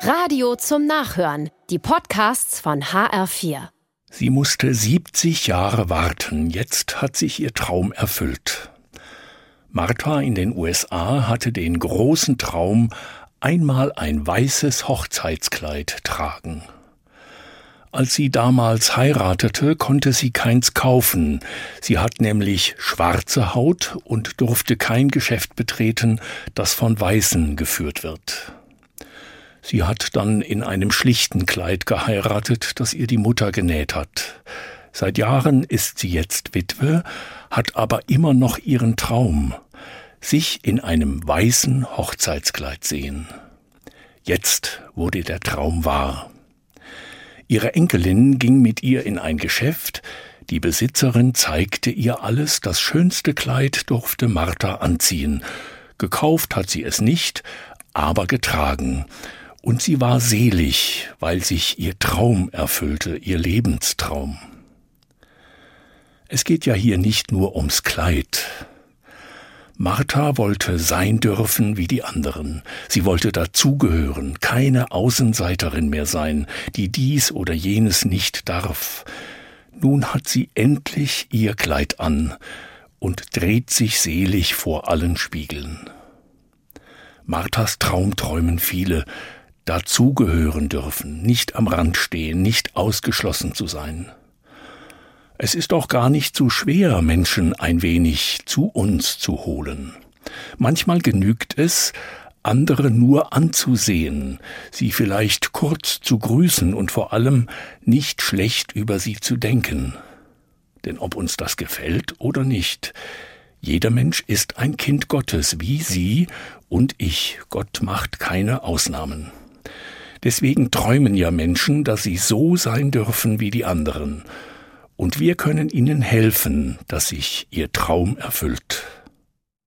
Radio zum Nachhören. Die Podcasts von HR4. Sie musste 70 Jahre warten. Jetzt hat sich ihr Traum erfüllt. Martha in den USA hatte den großen Traum, einmal ein weißes Hochzeitskleid tragen. Als sie damals heiratete, konnte sie keins kaufen. Sie hat nämlich schwarze Haut und durfte kein Geschäft betreten, das von Weißen geführt wird. Sie hat dann in einem schlichten Kleid geheiratet, das ihr die Mutter genäht hat. Seit Jahren ist sie jetzt Witwe, hat aber immer noch ihren Traum, sich in einem weißen Hochzeitskleid sehen. Jetzt wurde der Traum wahr. Ihre Enkelin ging mit ihr in ein Geschäft, die Besitzerin zeigte ihr alles, das schönste Kleid durfte Martha anziehen. Gekauft hat sie es nicht, aber getragen, und sie war selig, weil sich ihr Traum erfüllte, ihr Lebenstraum. Es geht ja hier nicht nur ums Kleid. Martha wollte sein dürfen wie die anderen. Sie wollte dazugehören, keine Außenseiterin mehr sein, die dies oder jenes nicht darf. Nun hat sie endlich ihr Kleid an und dreht sich selig vor allen Spiegeln. Marthas Traum träumen viele, dazugehören dürfen, nicht am Rand stehen, nicht ausgeschlossen zu sein. Es ist auch gar nicht zu schwer, Menschen ein wenig zu uns zu holen. Manchmal genügt es, andere nur anzusehen, sie vielleicht kurz zu grüßen und vor allem nicht schlecht über sie zu denken. Denn ob uns das gefällt oder nicht, jeder Mensch ist ein Kind Gottes, wie Sie und ich. Gott macht keine Ausnahmen. Deswegen träumen ja Menschen, dass sie so sein dürfen wie die anderen. Und wir können ihnen helfen, dass sich ihr Traum erfüllt.